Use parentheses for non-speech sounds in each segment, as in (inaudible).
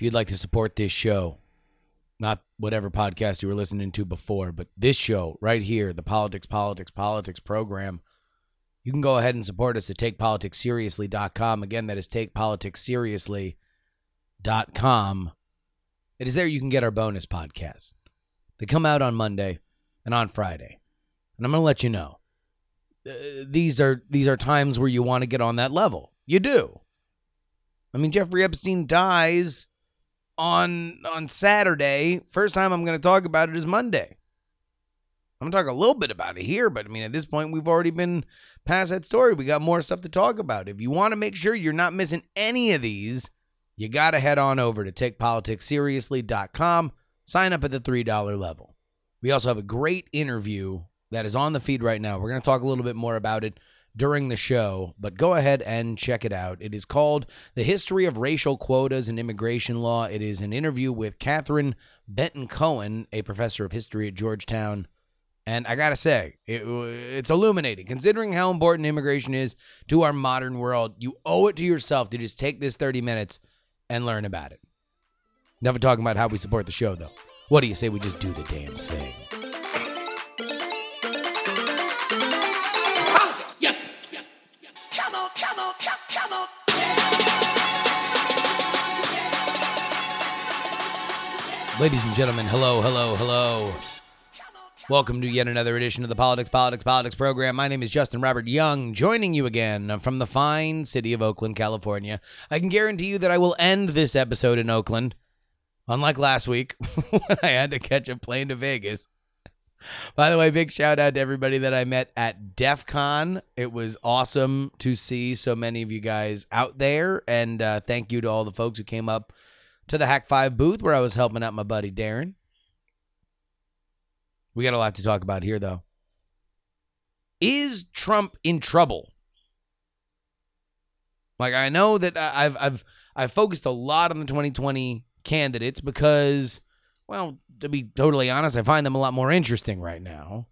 If you'd like to support this show, not whatever podcast you were listening to before, but this show right here, the Politics, Politics, Politics program, you can go ahead and support us at takepoliticsseriously.com. Again, that is takepoliticsseriously.com. It is there you can get our bonus podcasts. They come out on Monday and on Friday. And I'm going to let you know. Uh, these are these are times where you want to get on that level. You do. I mean, Jeffrey Epstein dies on on Saturday. First time I'm going to talk about it is Monday. I'm going to talk a little bit about it here, but I mean, at this point, we've already been past that story. We got more stuff to talk about. If you want to make sure you're not missing any of these, you got to head on over to takepoliticsseriously.com. Sign up at the $3 level. We also have a great interview that is on the feed right now. We're going to talk a little bit more about it during the show, but go ahead and check it out. It is called The History of Racial Quotas and Immigration Law. It is an interview with Katherine Benton Cohen, a professor of history at Georgetown. And I got to say, it, it's illuminating. Considering how important immigration is to our modern world, you owe it to yourself to just take this 30 minutes and learn about it. Never talking about how we support the show, though. What do you say we just do the damn thing? Ladies and gentlemen, hello, hello, hello. Welcome to yet another edition of the Politics, Politics, Politics program. My name is Justin Robert Young, joining you again from the fine city of Oakland, California. I can guarantee you that I will end this episode in Oakland, unlike last week (laughs) when I had to catch a plane to Vegas. By the way, big shout out to everybody that I met at DEF CON. It was awesome to see so many of you guys out there. And uh, thank you to all the folks who came up to the Hak5 booth where I was helping out my buddy Darren. We got a lot to talk about here, though. Is Trump in trouble? Like I know that I've I've I've focused a lot on the 2020 candidates because, well, to be totally honest, I find them a lot more interesting right now.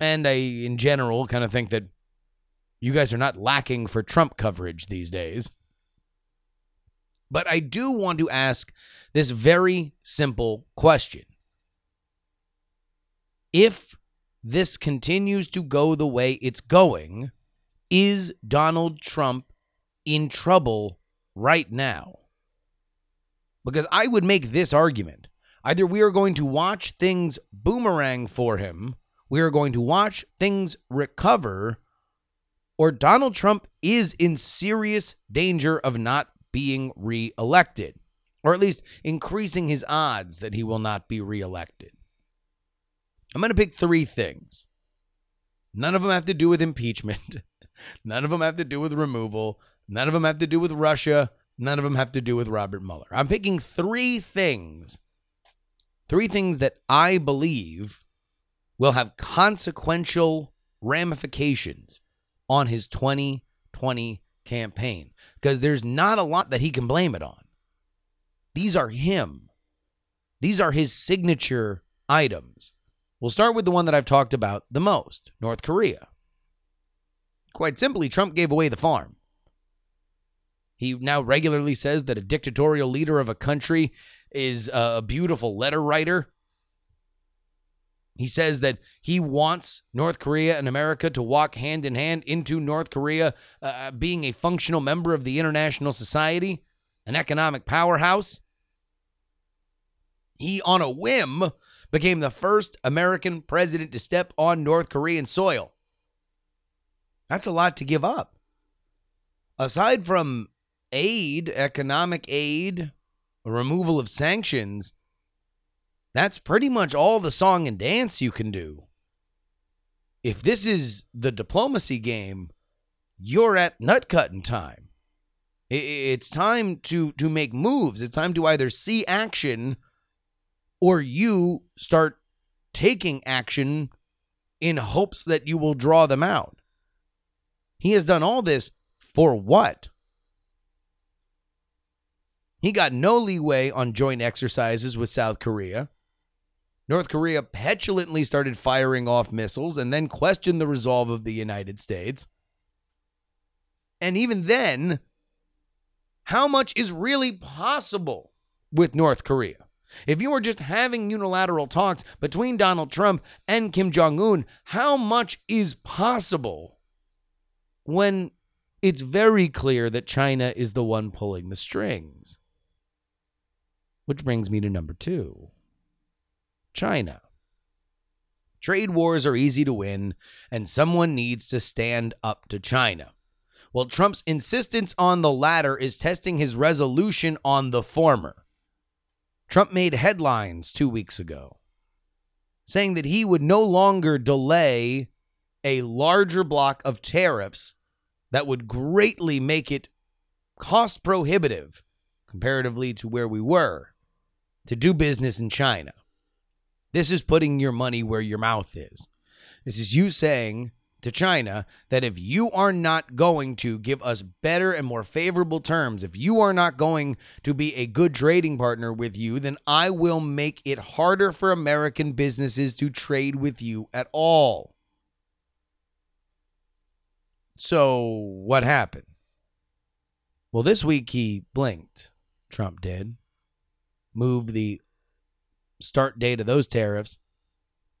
And I, in general, kind of think that you guys are not lacking for Trump coverage these days. But I do want to ask this very simple question if this continues to go the way it's going, is Donald Trump in trouble right now? Because I would make this argument. Either we are going to watch things boomerang for him, we are going to watch things recover, or Donald Trump is in serious danger of not being reelected, or at least increasing his odds that he will not be reelected. I'm going to pick three things. None of them have to do with impeachment. (laughs) None of them have to do with removal. None of them have to do with Russia. None of them have to do with Robert Mueller. I'm picking three things. Three things that I believe will have consequential ramifications on his 2020 campaign because there's not a lot that he can blame it on. These are him. These are his signature items. We'll start with the one that I've talked about the most North Korea. Quite simply, Trump gave away the farm. He now regularly says that a dictatorial leader of a country is a beautiful letter writer. He says that he wants North Korea and America to walk hand in hand into North Korea uh, being a functional member of the international society, an economic powerhouse. He, on a whim, became the first American president to step on North Korean soil. That's a lot to give up. Aside from aid, economic aid, removal of sanctions, that's pretty much all the song and dance you can do. If this is the diplomacy game, you're at nut cutting time. It's time to to make moves. It's time to either see action or you start taking action in hopes that you will draw them out. He has done all this for what? He got no leeway on joint exercises with South Korea. North Korea petulantly started firing off missiles and then questioned the resolve of the United States. And even then, how much is really possible with North Korea. If you were just having unilateral talks between Donald Trump and Kim Jong un, how much is possible when it's very clear that China is the one pulling the strings? Which brings me to number two China. Trade wars are easy to win, and someone needs to stand up to China. Well, Trump's insistence on the latter is testing his resolution on the former. Trump made headlines two weeks ago saying that he would no longer delay a larger block of tariffs that would greatly make it cost prohibitive comparatively to where we were to do business in China. This is putting your money where your mouth is. This is you saying to China that if you are not going to give us better and more favorable terms, if you are not going to be a good trading partner with you, then I will make it harder for American businesses to trade with you at all. So, what happened? Well, this week he blinked, Trump did, moved the start date of those tariffs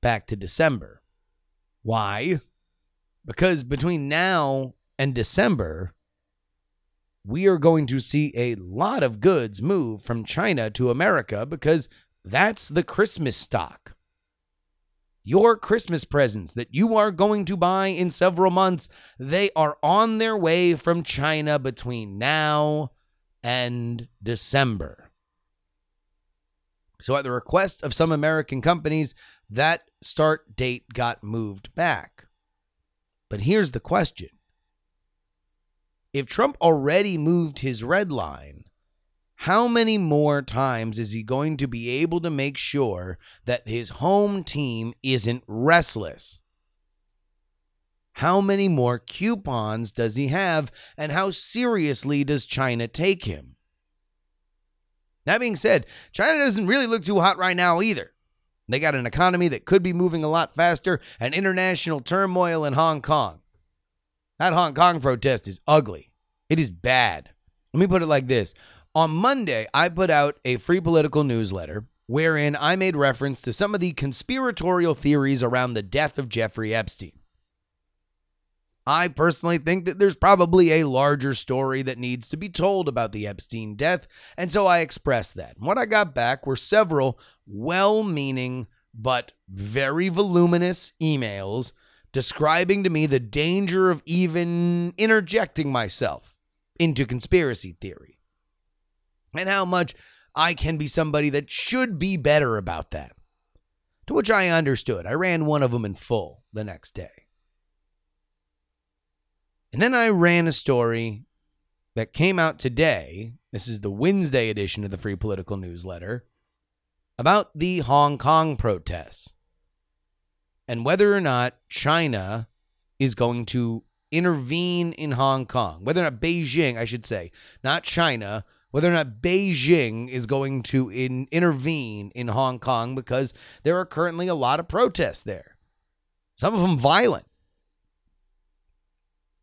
back to December. Why? Because between now and December, we are going to see a lot of goods move from China to America because that's the Christmas stock. Your Christmas presents that you are going to buy in several months, they are on their way from China between now and December. So, at the request of some American companies, that start date got moved back. But here's the question if Trump already moved his red line, how many more times is he going to be able to make sure that his home team isn't restless? How many more coupons does he have, and how seriously does China take him? That being said, China doesn't really look too hot right now either. They got an economy that could be moving a lot faster and international turmoil in Hong Kong. That Hong Kong protest is ugly. It is bad. Let me put it like this. On Monday, I put out a free political newsletter wherein I made reference to some of the conspiratorial theories around the death of Jeffrey Epstein. I personally think that there's probably a larger story that needs to be told about the Epstein death, and so I expressed that. what I got back were several well meaning but very voluminous emails describing to me the danger of even interjecting myself into conspiracy theory and how much I can be somebody that should be better about that. To which I understood. I ran one of them in full the next day. And then I ran a story that came out today. This is the Wednesday edition of the Free Political Newsletter about the Hong Kong protests and whether or not China is going to intervene in Hong Kong, whether or not Beijing, I should say, not China, whether or not Beijing is going to in, intervene in Hong Kong because there are currently a lot of protests there, some of them violent.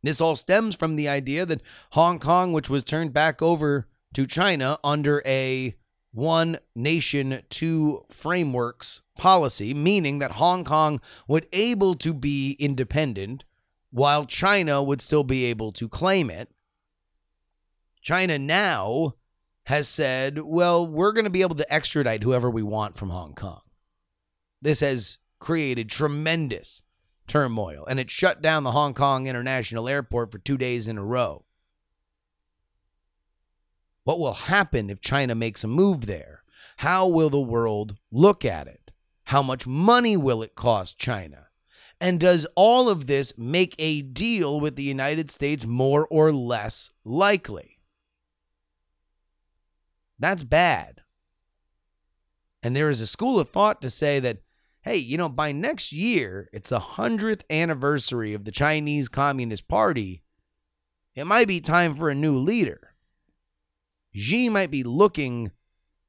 This all stems from the idea that Hong Kong, which was turned back over to China under a one nation, two frameworks policy, meaning that Hong Kong would able to be independent while China would still be able to claim it. China now has said, well, we're going to be able to extradite whoever we want from Hong Kong. This has created tremendous turmoil, and it shut down the Hong Kong International Airport for two days in a row. What will happen if China makes a move there? How will the world look at it? How much money will it cost China? And does all of this make a deal with the United States more or less likely? That's bad. And there is a school of thought to say that hey, you know, by next year, it's the 100th anniversary of the Chinese Communist Party. It might be time for a new leader. Xi might be looking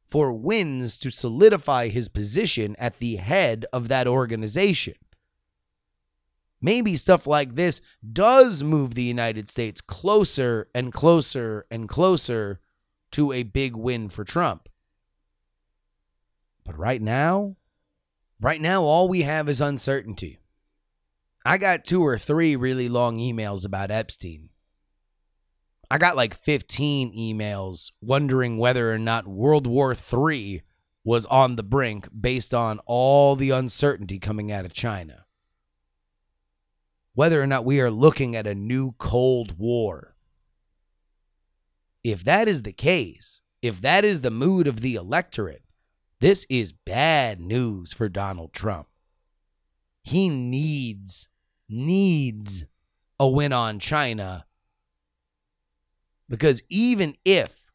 for wins to solidify his position at the head of that organization. Maybe stuff like this does move the United States closer and closer and closer to a big win for Trump. But right now, right now, all we have is uncertainty. I got two or three really long emails about Epstein. I got like 15 emails wondering whether or not World War III was on the brink based on all the uncertainty coming out of China. Whether or not we are looking at a new Cold War. If that is the case, if that is the mood of the electorate, this is bad news for Donald Trump. He needs, needs a win on China. Because even if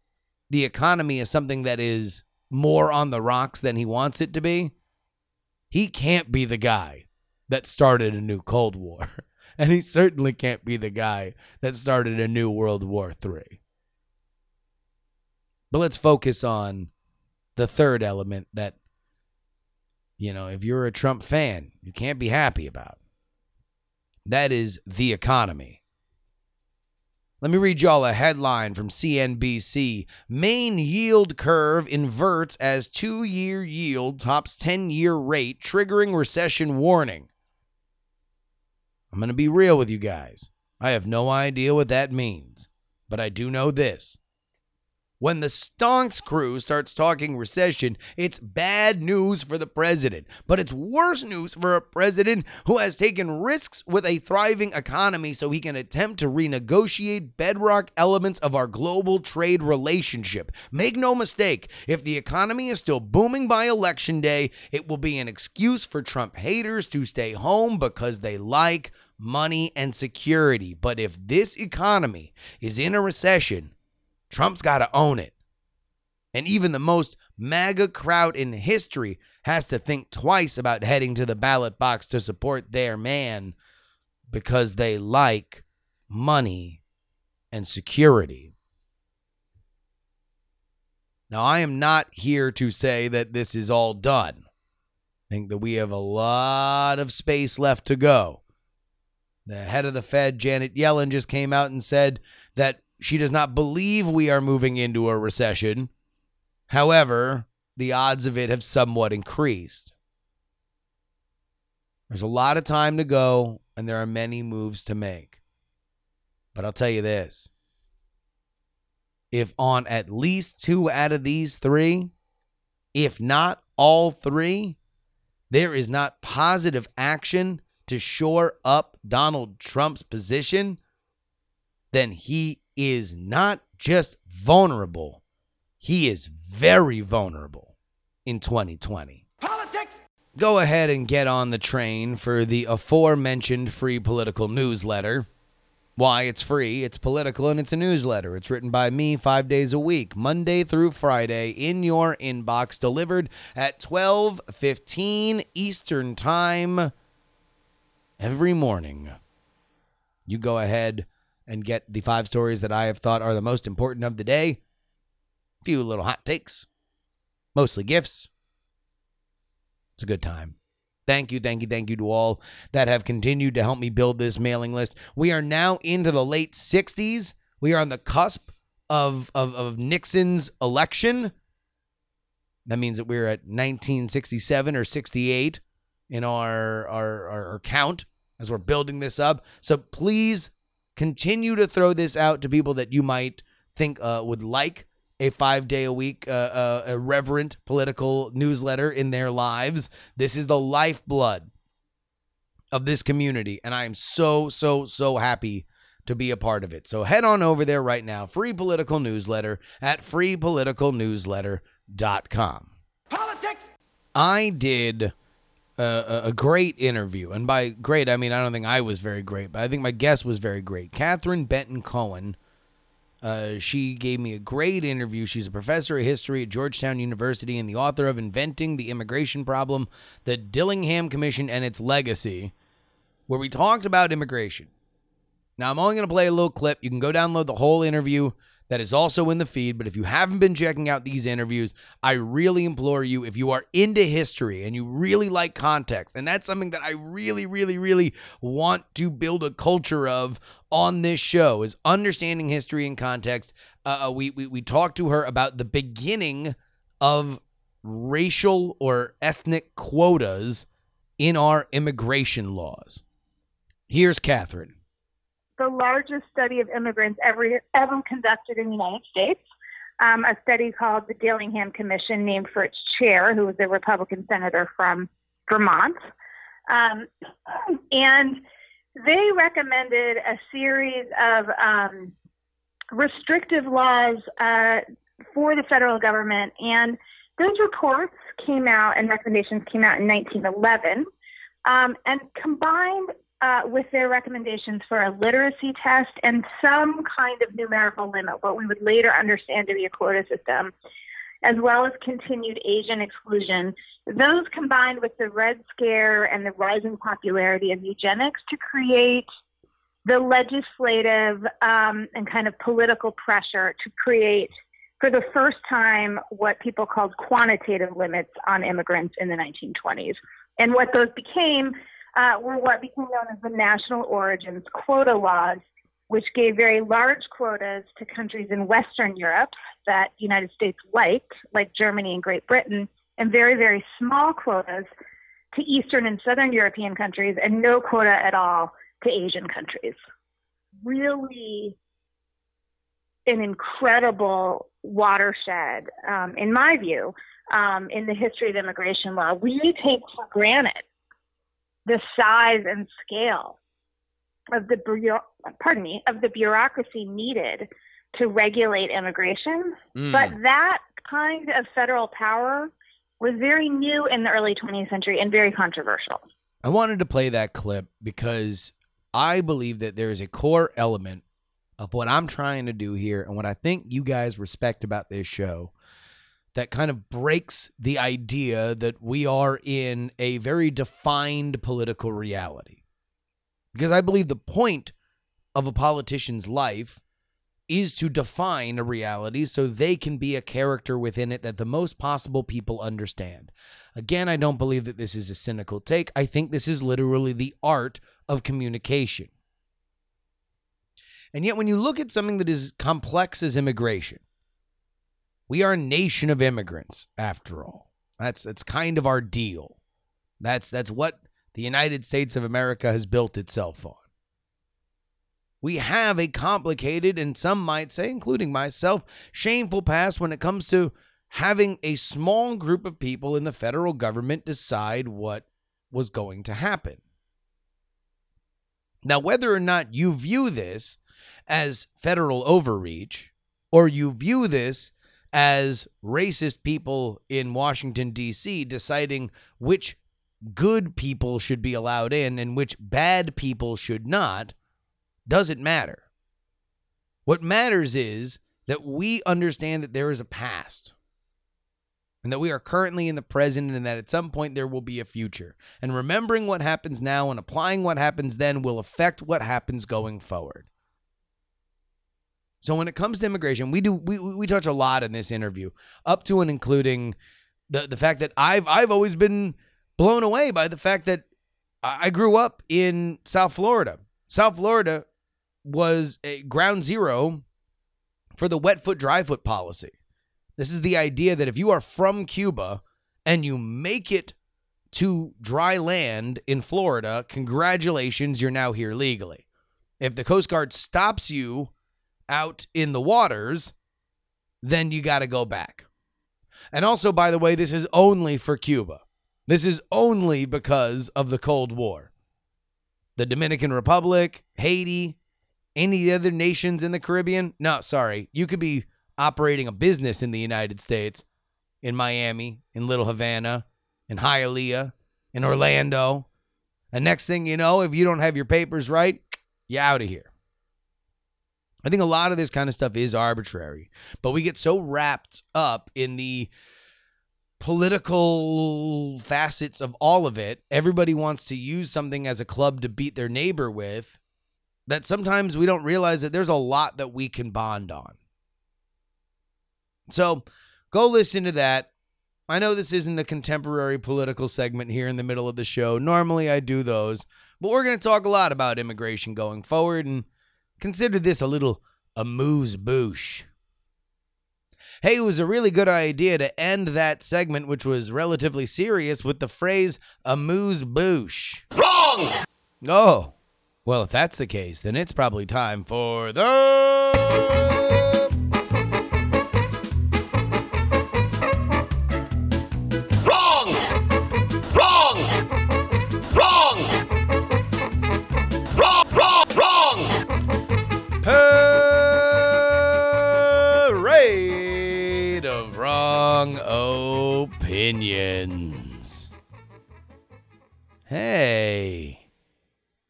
the economy is something that is more on the rocks than he wants it to be, he can't be the guy that started a new Cold War. (laughs) And he certainly can't be the guy that started a new World War III. But let's focus on the third element that, you know, if you're a Trump fan, you can't be happy about. That is the economy. Let me read y'all a headline from CNBC. Main yield curve inverts as two year yield tops 10 year rate, triggering recession warning. I'm going to be real with you guys. I have no idea what that means, but I do know this. When the stonks crew starts talking recession, it's bad news for the president. But it's worse news for a president who has taken risks with a thriving economy so he can attempt to renegotiate bedrock elements of our global trade relationship. Make no mistake, if the economy is still booming by election day, it will be an excuse for Trump haters to stay home because they like money and security. But if this economy is in a recession, Trump's got to own it. And even the most MAGA crowd in history has to think twice about heading to the ballot box to support their man because they like money and security. Now, I am not here to say that this is all done. I think that we have a lot of space left to go. The head of the Fed, Janet Yellen, just came out and said that she does not believe we are moving into a recession. However, the odds of it have somewhat increased. There's a lot of time to go, and there are many moves to make. But I'll tell you this if on at least two out of these three, if not all three, there is not positive action to shore up Donald Trump's position, then he is not just vulnerable, he is very vulnerable in 2020. Politics. Go ahead and get on the train for the aforementioned free political newsletter. Why it's free, it's political, and it's a newsletter. It's written by me five days a week, Monday through Friday, in your inbox, delivered at 12:15 Eastern Time every morning. You go ahead and get the five stories that I have thought are the most important of the day. A few little hot takes, mostly gifts. It's a good time. Thank you, thank you, thank you to all that have continued to help me build this mailing list. We are now into the late 60s. We are on the cusp of, of, of Nixon's election. That means that we're at 1967 or 68 in our, our, our, our count as we're building this up. So please continue to throw this out to people that you might think uh, would like a five day a week, uh, uh, irreverent political newsletter in their lives. This is the lifeblood of this community. And I am so, so, so happy to be a part of it. So head on over there right now, free political newsletter at freepoliticalnewsletter.com. Politics. I did a, great interview. And by great, I mean, I don't think I was very great, but I think my guest was very great. Katherine Benton Cohen. Uh, she gave me a great interview. She's a professor of history at Georgetown University and the author of Inventing the Immigration Problem, the Dillingham Commission and its Legacy, where we talked about immigration. Now, I'm only going to play a little clip. You can go download the whole interview that is also in the feed. But if you haven't been checking out these interviews, I really implore you, if you are into history and you really like context, and that's something that I really, really, really want to build a culture of on this show is understanding history and context. Uh, we, we we talked to her about the beginning of racial or ethnic quotas in our immigration laws. Here's Katherine. The largest study of immigrants ever ever conducted in the United States. Um, a study called the Dillingham Commission, named for its chair, who was a Republican senator from Vermont. Um, and they recommended a series of um, restrictive laws uh, for the federal government. And those reports came out and recommendations came out in 1911. Um, and combined uh, with their recommendations for a literacy test and some kind of numerical limit, what we would later understand to be a quota system, as well as continued Asian exclusion, those combined with the Red Scare and the rising popularity of eugenics to create the legislative um, and kind of political pressure to create, for the first time, what people called quantitative limits on immigrants in the 1920s. And what those became uh, were what became known as the national origins quota laws, which gave very large quotas to countries in Western Europe that the United States liked, like Germany and Great Britain, and very, very small quotas to Eastern and Southern European countries, and no quota at all to Asian countries. Really an incredible watershed, um, in my view, um, in the history of immigration law. We take for granted the size and scale of the pardon me of the bureaucracy needed to regulate immigration. Mm. But that kind of federal power was very new in the early 20th century and very controversial. I wanted to play that clip because I believe that there is a core element of what I'm trying to do here and what I think you guys respect about this show that kind of breaks the idea that we are in a very defined political reality. Because I believe the point of a politician's life is to define a reality so they can be a character within it that the most possible people understand. Again, I don't believe that this is a cynical take. I think this is literally the art of communication. And yet, when you look at something that is complex as immigration, we are a nation of immigrants, after all. That's that's kind of our deal. That's that's what the United States of America has built itself on. We have a complicated and some might say, including myself, shameful past when it comes to having a small group of people in the federal government decide what was going to happen. Now, whether or not you view this as federal overreach or you view this as racist people in Washington, D.C., deciding which good people should be allowed in and which bad people should not, doesn't matter. What matters is that we understand that there is a past and that we are currently in the present and that at some point there will be a future. And remembering what happens now and applying what happens then will affect what happens going forward. So when it comes to immigration, we do we we touch a lot in this interview, up to and including the the fact that I've I've always been blown away by the fact that I grew up in South Florida. South Florida was a ground zero for the wet foot dry foot policy. This is the idea that if you are from Cuba and you make it to dry land in Florida, congratulations, you're now here legally. If the Coast Guard stops you out in the waters, then you got to go back. And also, by the way, this is only for Cuba. This is only because of the Cold War. The Dominican Republic, Haiti, any other nations in the Caribbean? No, sorry. You could be operating a business in the United States, in Miami, in Little Havana, in Hialeah, in Orlando. And next thing you know, if you don't have your papers right, you're out of here. I think a lot of this kind of stuff is arbitrary, but we get so wrapped up in the political facets of all of it. Everybody wants to use something as a club to beat their neighbor with that sometimes we don't realize that there's a lot that we can bond on. So go listen to that. I know this isn't a contemporary political segment here in the middle of the show. Normally I do those, but we're going to talk a lot about immigration going forward and Consider this a little amuse bouche. Hey, it was a really good idea to end that segment, which was relatively serious, with the phrase amuse bouche. Wrong! Oh, well, if that's the case, then it's probably time for the. Hey,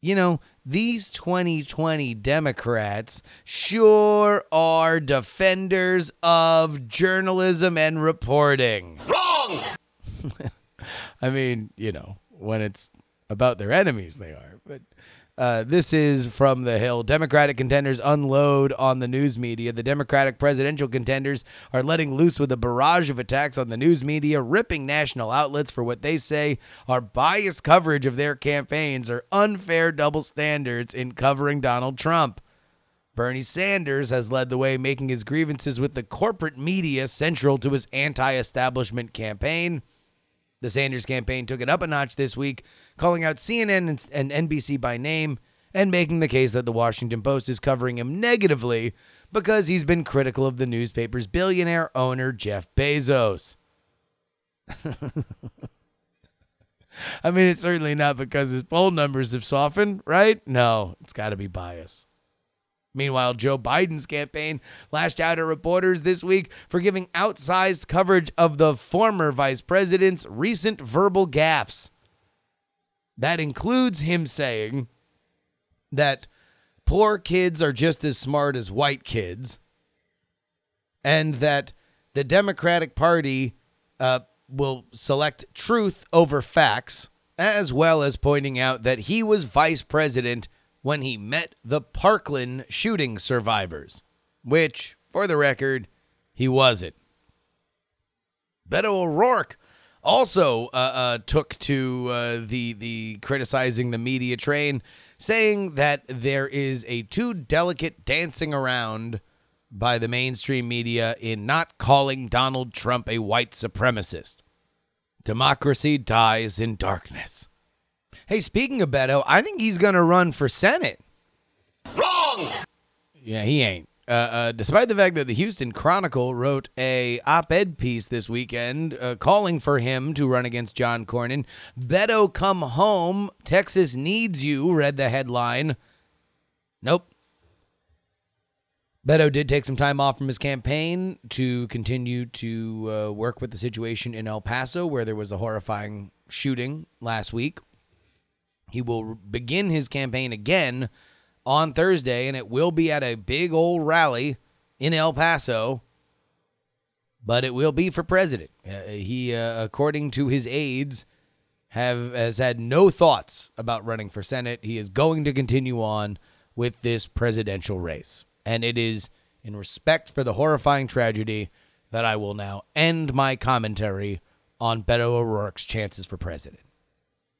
you know, these 2020 Democrats sure are defenders of journalism and reporting. Wrong! (laughs) I mean, you know, when it's about their enemies, they are. But uh, this is from the Hill. Democratic contenders unload on the news media. The Democratic presidential contenders are letting loose with a barrage of attacks on the news media, ripping national outlets for what they say are biased coverage of their campaigns or unfair double standards in covering Donald Trump. Bernie Sanders has led the way, making his grievances with the corporate media central to his anti establishment campaign. The Sanders campaign took it up a notch this week, calling out CNN and, and NBC by name and making the case that the Washington Post is covering him negatively because he's been critical of the newspaper's billionaire owner, Jeff Bezos. (laughs) I mean, it's certainly not because his poll numbers have softened, right? No, it's got to be bias. Meanwhile, Joe Biden's campaign lashed out at reporters this week for giving outsized coverage of the former vice president's recent verbal gaffes. That includes him saying that poor kids are just as smart as white kids, and that the Democratic Party uh, will select truth over facts, as well as pointing out that he was vice president when he met the Parkland shooting survivors, which, for the record, he wasn't. Beto O'Rourke also uh, uh, took to uh, the the criticizing the media train, saying that there is a too delicate dancing around by the mainstream media in not calling Donald Trump a white supremacist. Democracy dies in darkness. Hey, speaking of Beto, I think he's going to run for Senate. Wrong! Yeah, he ain't. Uh, uh, despite the fact that the Houston Chronicle wrote a op-ed piece this weekend uh, calling for him to run against John Cornyn, Beto come home. Texas needs you. Read the headline. Nope. Beto did take some time off from his campaign to continue to uh, work with the situation in El Paso, where there was a horrifying shooting last week. He will begin his campaign again on Thursday, and it will be at a big old rally in El Paso, but it will be for president. Uh, he, uh, according to his aides, have has had no thoughts about running for Senate. He is going to continue on with this presidential race, and it is in respect for the horrifying tragedy that I will now end my commentary on Beto O'Rourke's chances for president.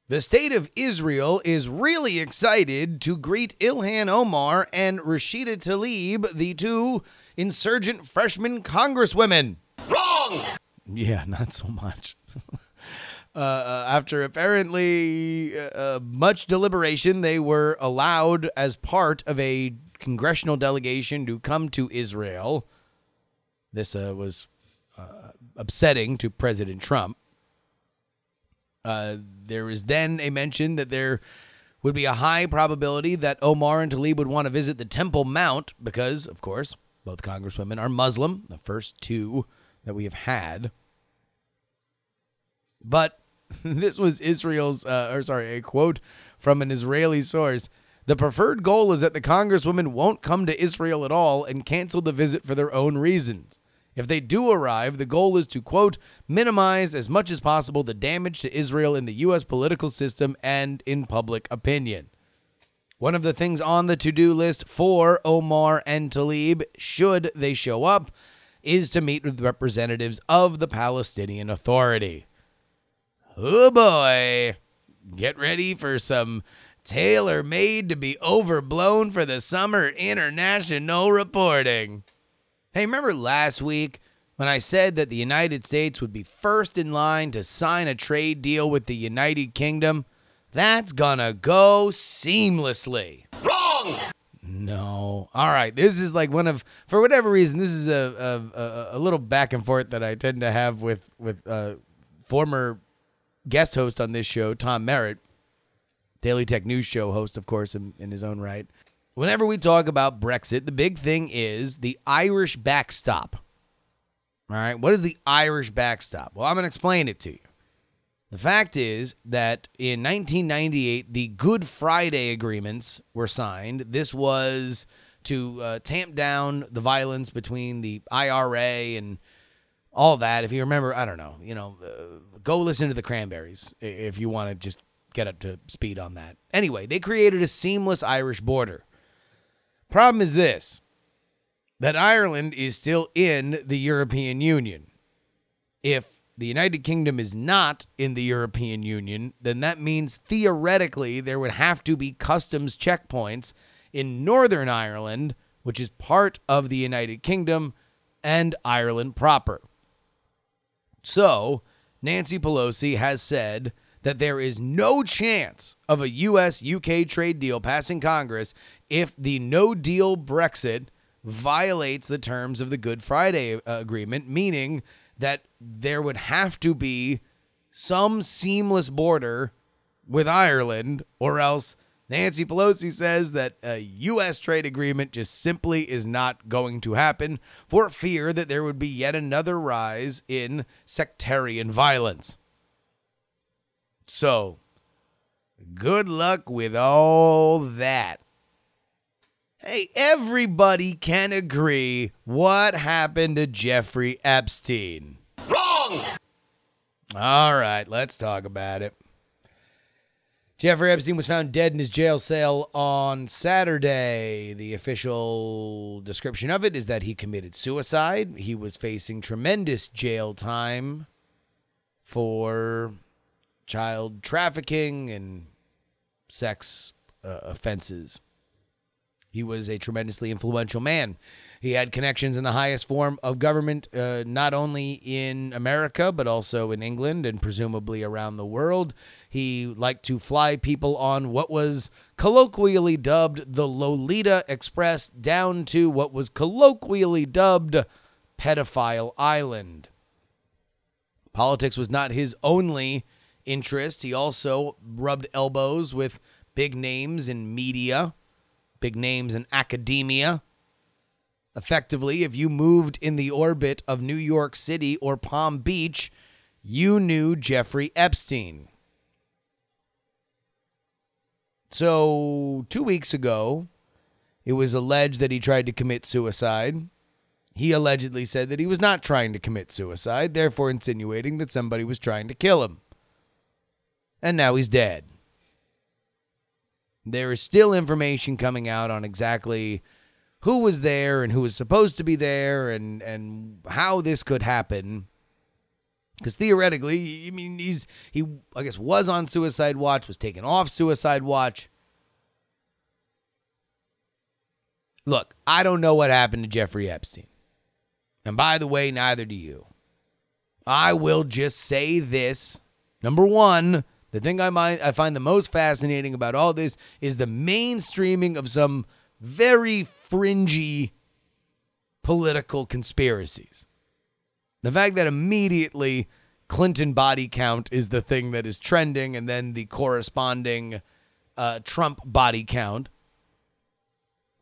The state of Israel is really excited to greet Ilhan Omar and Rashida Tlaib, the two insurgent freshman congresswomen. Wrong! Yeah, (laughs) not so much. (laughs) uh, uh, after apparently uh, uh, much deliberation, they were allowed as part of a congressional delegation to come to Israel. This uh, was uh, upsetting to President Trump. Uh, there is then a mention that there would be a high probability that Omar and Tlaib would want to visit the Temple Mount because, of course, both congresswomen are Muslim, the first two that we have had. But (laughs) this was Israel's, uh, or sorry, a quote from an Israeli source. The preferred goal is that the congresswomen won't come to Israel at all and cancel the visit for their own reasons. If they do arrive, the goal is to, quote, minimize as much as possible the damage to Israel in the U.S. political system and in public opinion. One of the things on the to do list for Omar and Tlaib, should they show up, is to meet with representatives of the Palestinian Authority. Oh boy, get ready for some tailor made to be overblown for the summer international reporting. Hey, remember last week when I said that the United States would be first in line to sign a trade deal with the United Kingdom, that's gonna go seamlessly. Wrong! No. All right. This is like one of, for whatever reason, this is a a, a, a little back and forth that I tend to have with with uh, former guest host on this show, Tom Merritt, Daily Tech News Show host, of course, in, in his own right. Whenever we talk about Brexit, the big thing is the Irish backstop. All right. What is the Irish backstop? Well, I'm going to explain it to you. The fact is that in 1998, the Good Friday agreements were signed. This was to uh, tamp down the violence between the IRA and all that. If you remember, I don't know, you know, uh, go listen to the Cranberries if you want to just get up to speed on that. Anyway, they created a seamless Irish border. Problem is this that Ireland is still in the European Union. If the United Kingdom is not in the European Union, then that means theoretically there would have to be customs checkpoints in Northern Ireland, which is part of the United Kingdom, and Ireland proper. So, Nancy Pelosi has said that there is no chance of a US UK trade deal passing Congress if the no deal Brexit violates the terms of the Good Friday uh, Agreement, meaning that there would have to be some seamless border with Ireland, or else Nancy Pelosi says that a U.S. trade agreement just simply is not going to happen for fear that there would be yet another rise in sectarian violence. So, good luck with all that. Hey, everybody can agree what happened to Jeffrey Epstein. Wrong! All right, let's talk about it. Jeffrey Epstein was found dead in his jail cell on Saturday. The official description of it is that he committed suicide. He was facing tremendous jail time for child trafficking and sex uh, offenses. He was a tremendously influential man. He had connections in the highest form of government, uh, not only in America, but also in England and presumably around the world. He liked to fly people on what was colloquially dubbed the Lolita Express down to what was colloquially dubbed Pedophile Island. Politics was not his only interest. He also rubbed elbows with big names in media big names in academia. Effectively, if you moved in the orbit of New York City or Palm Beach, you knew Jeffrey Epstein. So, two weeks ago, it was alleged that he tried to commit suicide. He allegedly said that he was not trying to commit suicide, therefore insinuating that somebody was trying to kill him. And now he's dead. There is still information coming out on exactly who was there and who was supposed to be there and and how this could happen. Because theoretically, I mean, he's he I guess was on suicide watch, was taken off suicide watch. Look, I don't know what happened to Jeffrey Epstein. And by the way, neither do you. I will just say this. Number one, the thing I, might, I find the most fascinating about all this is the mainstreaming of some very fringy political conspiracies. The fact that immediately Clinton body count is the thing that is trending, and then the corresponding uh, Trump body count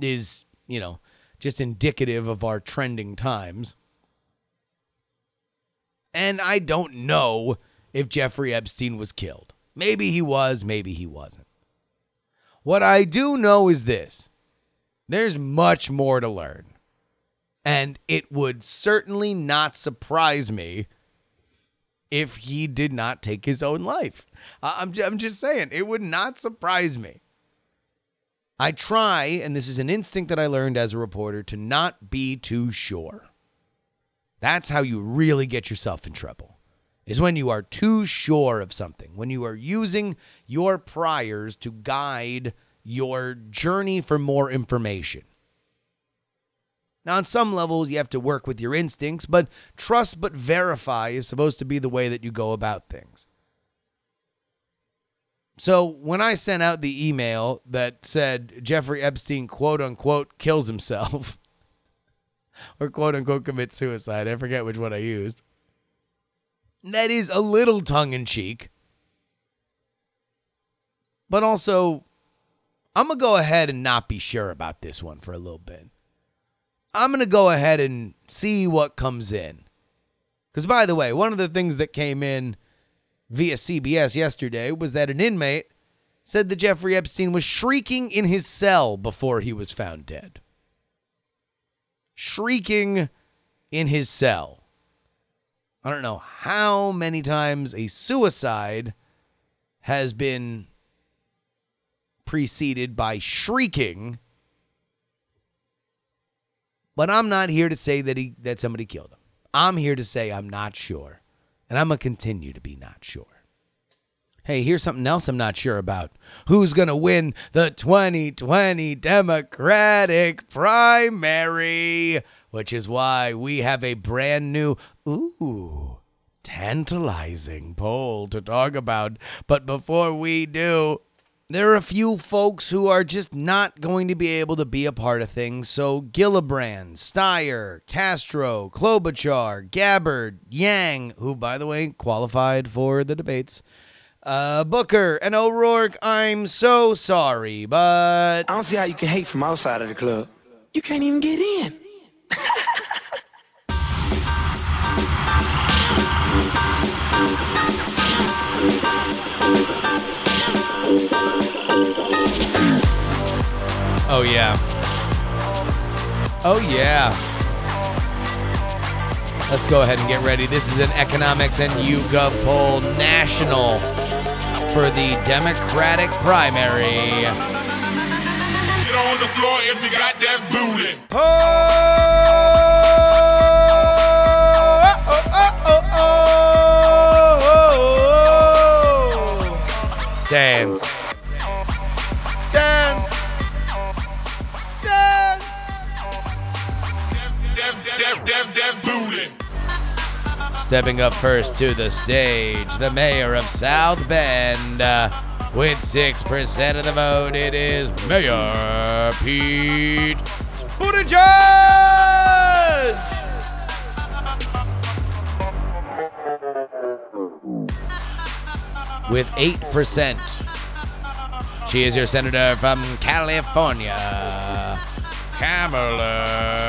is, you know, just indicative of our trending times. And I don't know if Jeffrey Epstein was killed. Maybe he was, maybe he wasn't. What I do know is this there's much more to learn. And it would certainly not surprise me if he did not take his own life. I'm, I'm just saying, it would not surprise me. I try, and this is an instinct that I learned as a reporter, to not be too sure. That's how you really get yourself in trouble. Is when you are too sure of something, when you are using your priors to guide your journey for more information. Now, on some levels, you have to work with your instincts, but trust but verify is supposed to be the way that you go about things. So, when I sent out the email that said Jeffrey Epstein, quote unquote, kills himself, (laughs) or quote unquote commits suicide, I forget which one I used, that is a little tongue in cheek. But also, I'm going to go ahead and not be sure about this one for a little bit. I'm going to go ahead and see what comes in. Because, by the way, one of the things that came in via CBS yesterday was that an inmate said that Jeffrey Epstein was shrieking in his cell before he was found dead. Shrieking in his cell. I don't know how many times a suicide has been preceded by shrieking but I'm not here to say that he that somebody killed him. I'm here to say I'm not sure. And I'm to continue to be not sure. Hey, here's something else I'm not sure about. Who's to win the 2020 Democratic primary? Which is why we have a brand new, ooh, tantalizing poll to talk about. But before we do, there are a few folks who are just not going to be able to be a part of things. So Gillibrand, Steyer, Castro, Klobuchar, Gabbard, Yang, who, by the way, qualified for the debates, uh, Booker, and O'Rourke, I'm so sorry, but. I don't see how you can hate from outside of the club. You can't even get in. Oh, yeah. Oh, yeah. Let's go ahead and get ready. This is an Economist and YouGov poll national for the Democratic primary. Get on the floor if you got that booty. Oh, oh, oh, oh, oh. Dance. Dance. Dance. That booty. Stepping up first to the stage, the mayor of South Bend. uh, with 6% of the vote, it is Mayor Pete Buttigieg! With 8%. She is your senator from California, Kamala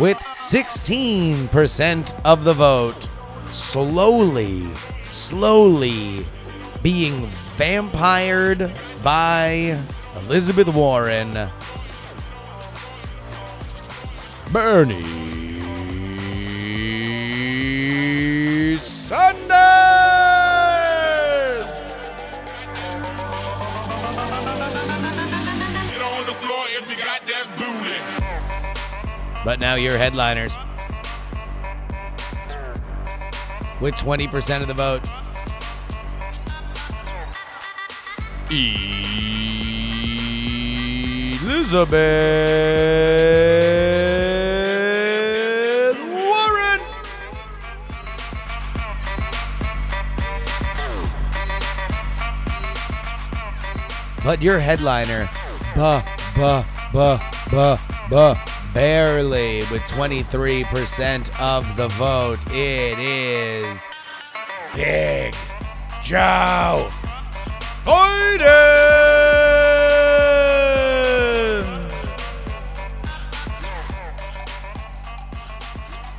with 16% of the vote, slowly, slowly being vampired by Elizabeth Warren. Bernie Sanders! But now your headliners. With 20% of the vote. Elizabeth Warren. But your headliner, buh, buh, buh, buh, buh, barely with 23% of the vote. It is Big Joe Biden.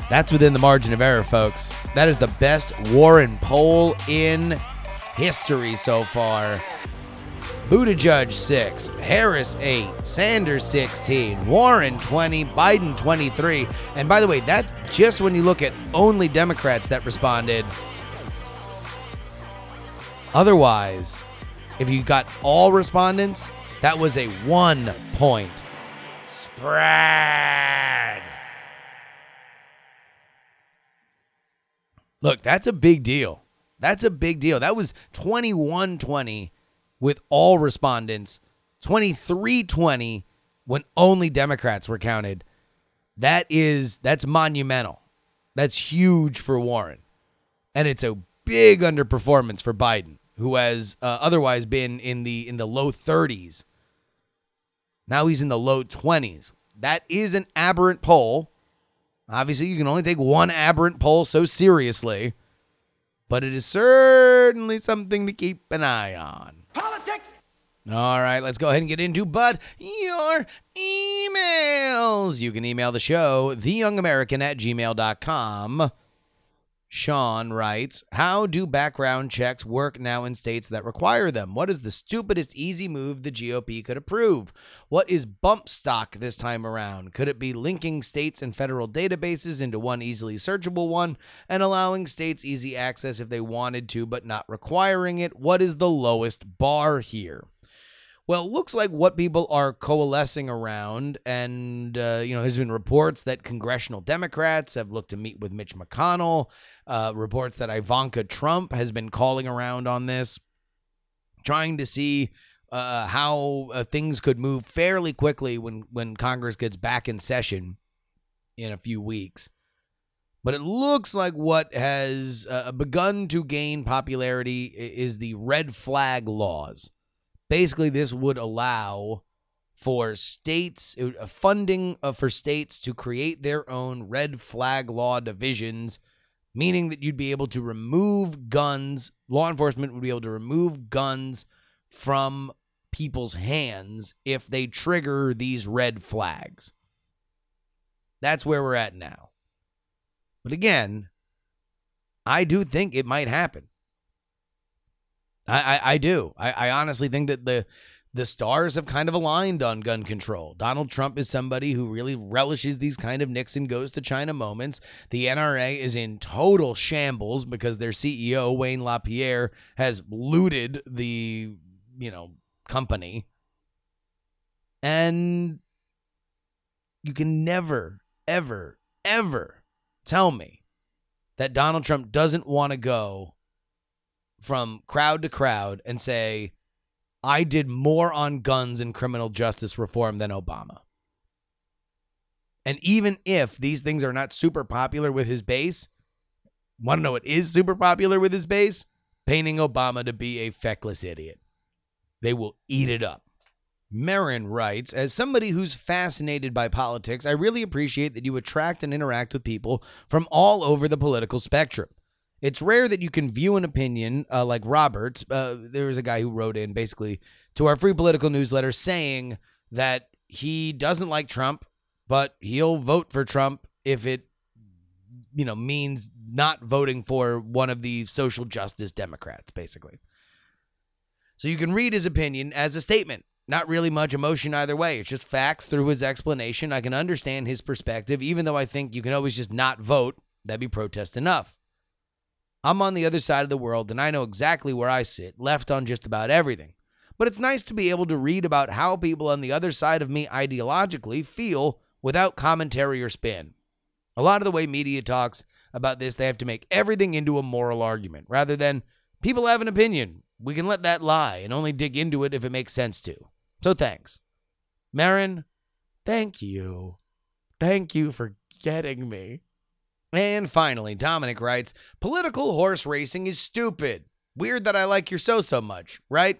That's within the margin of error, folks. That is the best Warren poll in history so far. Buttigieg 6, Harris 8, Sanders 16, Warren 20, Biden 23. And by the way, that's just when you look at only Democrats that responded. Otherwise, if you got all respondents, that was a one point spread. Look, that's a big deal. That's a big deal. That was 21 20 with all respondents, 23 20 when only Democrats were counted. That is, that's monumental. That's huge for Warren. And it's a big underperformance for Biden, who has uh, otherwise been in the in the low 30s. Now he's in the low 20s. That is an aberrant poll. Obviously, you can only take one aberrant poll so seriously, but it is certainly something to keep an eye on. Politics. All right, let's go ahead and get into but your emails. You can email the show, theyoungamerican at gmail.com. Sean writes, How do background checks work now in states that require them? What is the stupidest easy move the GOP could approve? What is bump stock this time around? Could it be linking states and federal databases into one easily searchable one and allowing states easy access if they wanted to, but not requiring it? What is the lowest bar here? Well, it looks like what people are coalescing around, and uh, you know, there's been reports that congressional Democrats have looked to meet with Mitch McConnell. Uh, reports that Ivanka Trump has been calling around on this, trying to see uh, how uh, things could move fairly quickly when when Congress gets back in session in a few weeks. But it looks like what has uh, begun to gain popularity is the red flag laws basically this would allow for states uh, funding uh, for states to create their own red flag law divisions meaning that you'd be able to remove guns law enforcement would be able to remove guns from people's hands if they trigger these red flags. That's where we're at now. But again i do think it might happen I, I, I do. I, I honestly think that the the stars have kind of aligned on gun control. Donald Trump is somebody who really relishes these kind of Nixon goes to China moments. The NRA is in total shambles because their CEO Wayne LaPierre has looted the you know company, and you can never, ever, ever tell me that Donald Trump doesn't want to go from crowd to crowd and say, I did more on guns and criminal justice reform than Obama. And even if these things are not super popular with his base, want to know what is super popular with his base? Painting Obama to be a feckless idiot. They will eat it up. Marin writes, as somebody who's fascinated by politics, I really appreciate that you attract and interact with people from all over the political spectrum. It's rare that you can view an opinion uh, like Roberts. Uh, there was a guy who wrote in basically to our free political newsletter saying that he doesn't like Trump, but he'll vote for Trump if it, you know, means not voting for one of the social justice Democrats, basically. So you can read his opinion as a statement. Not really much emotion either way. It's just facts through his explanation. I can understand his perspective, even though I think you can always just not vote. That'd be protest enough. I'm on the other side of the world and I know exactly where I sit, left on just about everything. But it's nice to be able to read about how people on the other side of me ideologically feel without commentary or spin. A lot of the way media talks about this, they have to make everything into a moral argument rather than people have an opinion. We can let that lie and only dig into it if it makes sense to. So thanks. Marin, thank you. Thank you for getting me. And finally, Dominic writes Political horse racing is stupid. Weird that I like your so so much, right?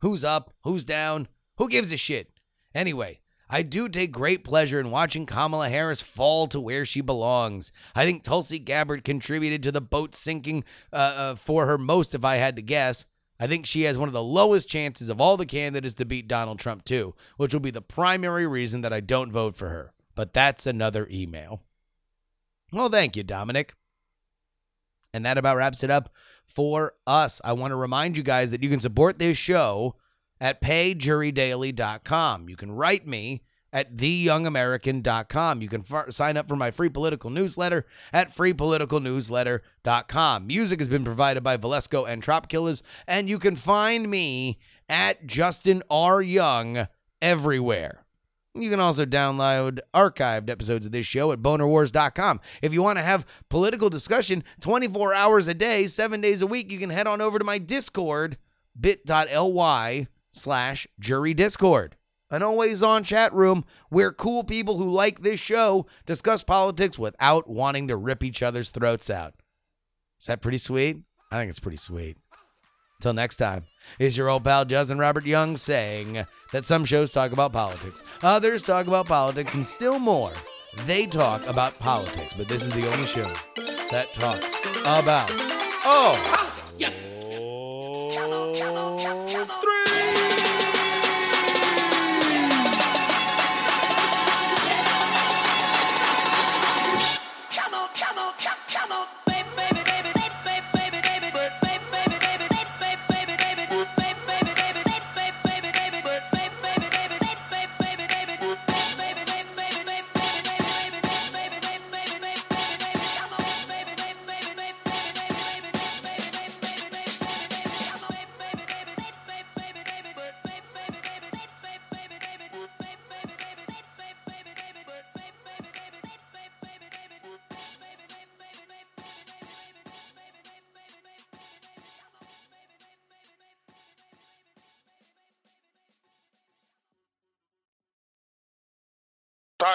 Who's up? Who's down? Who gives a shit? Anyway, I do take great pleasure in watching Kamala Harris fall to where she belongs. I think Tulsi Gabbard contributed to the boat sinking uh, uh, for her most, if I had to guess. I think she has one of the lowest chances of all the candidates to beat Donald Trump, too, which will be the primary reason that I don't vote for her. But that's another email. Well, thank you, Dominic. And that about wraps it up for us. I want to remind you guys that you can support this show at payjurydaily.com. You can write me at theyoungamerican.com. You can sign up for my free political newsletter at freepoliticalnewsletter.com. Music has been provided by Valesco and Trop Killers, and you can find me at Justin R. Young everywhere. You can also download archived episodes of this show at bonerwars.com. If you want to have political discussion 24 hours a day, seven days a week, you can head on over to my Discord, bit.ly slash jury discord. An always on chat room where cool people who like this show discuss politics without wanting to rip each other's throats out. Is that pretty sweet? I think it's pretty sweet. Until next time, is your old pal Justin Robert Young saying that some shows talk about politics, others talk about politics, and still more, they talk about politics. But this is the only show that talks about oh, Come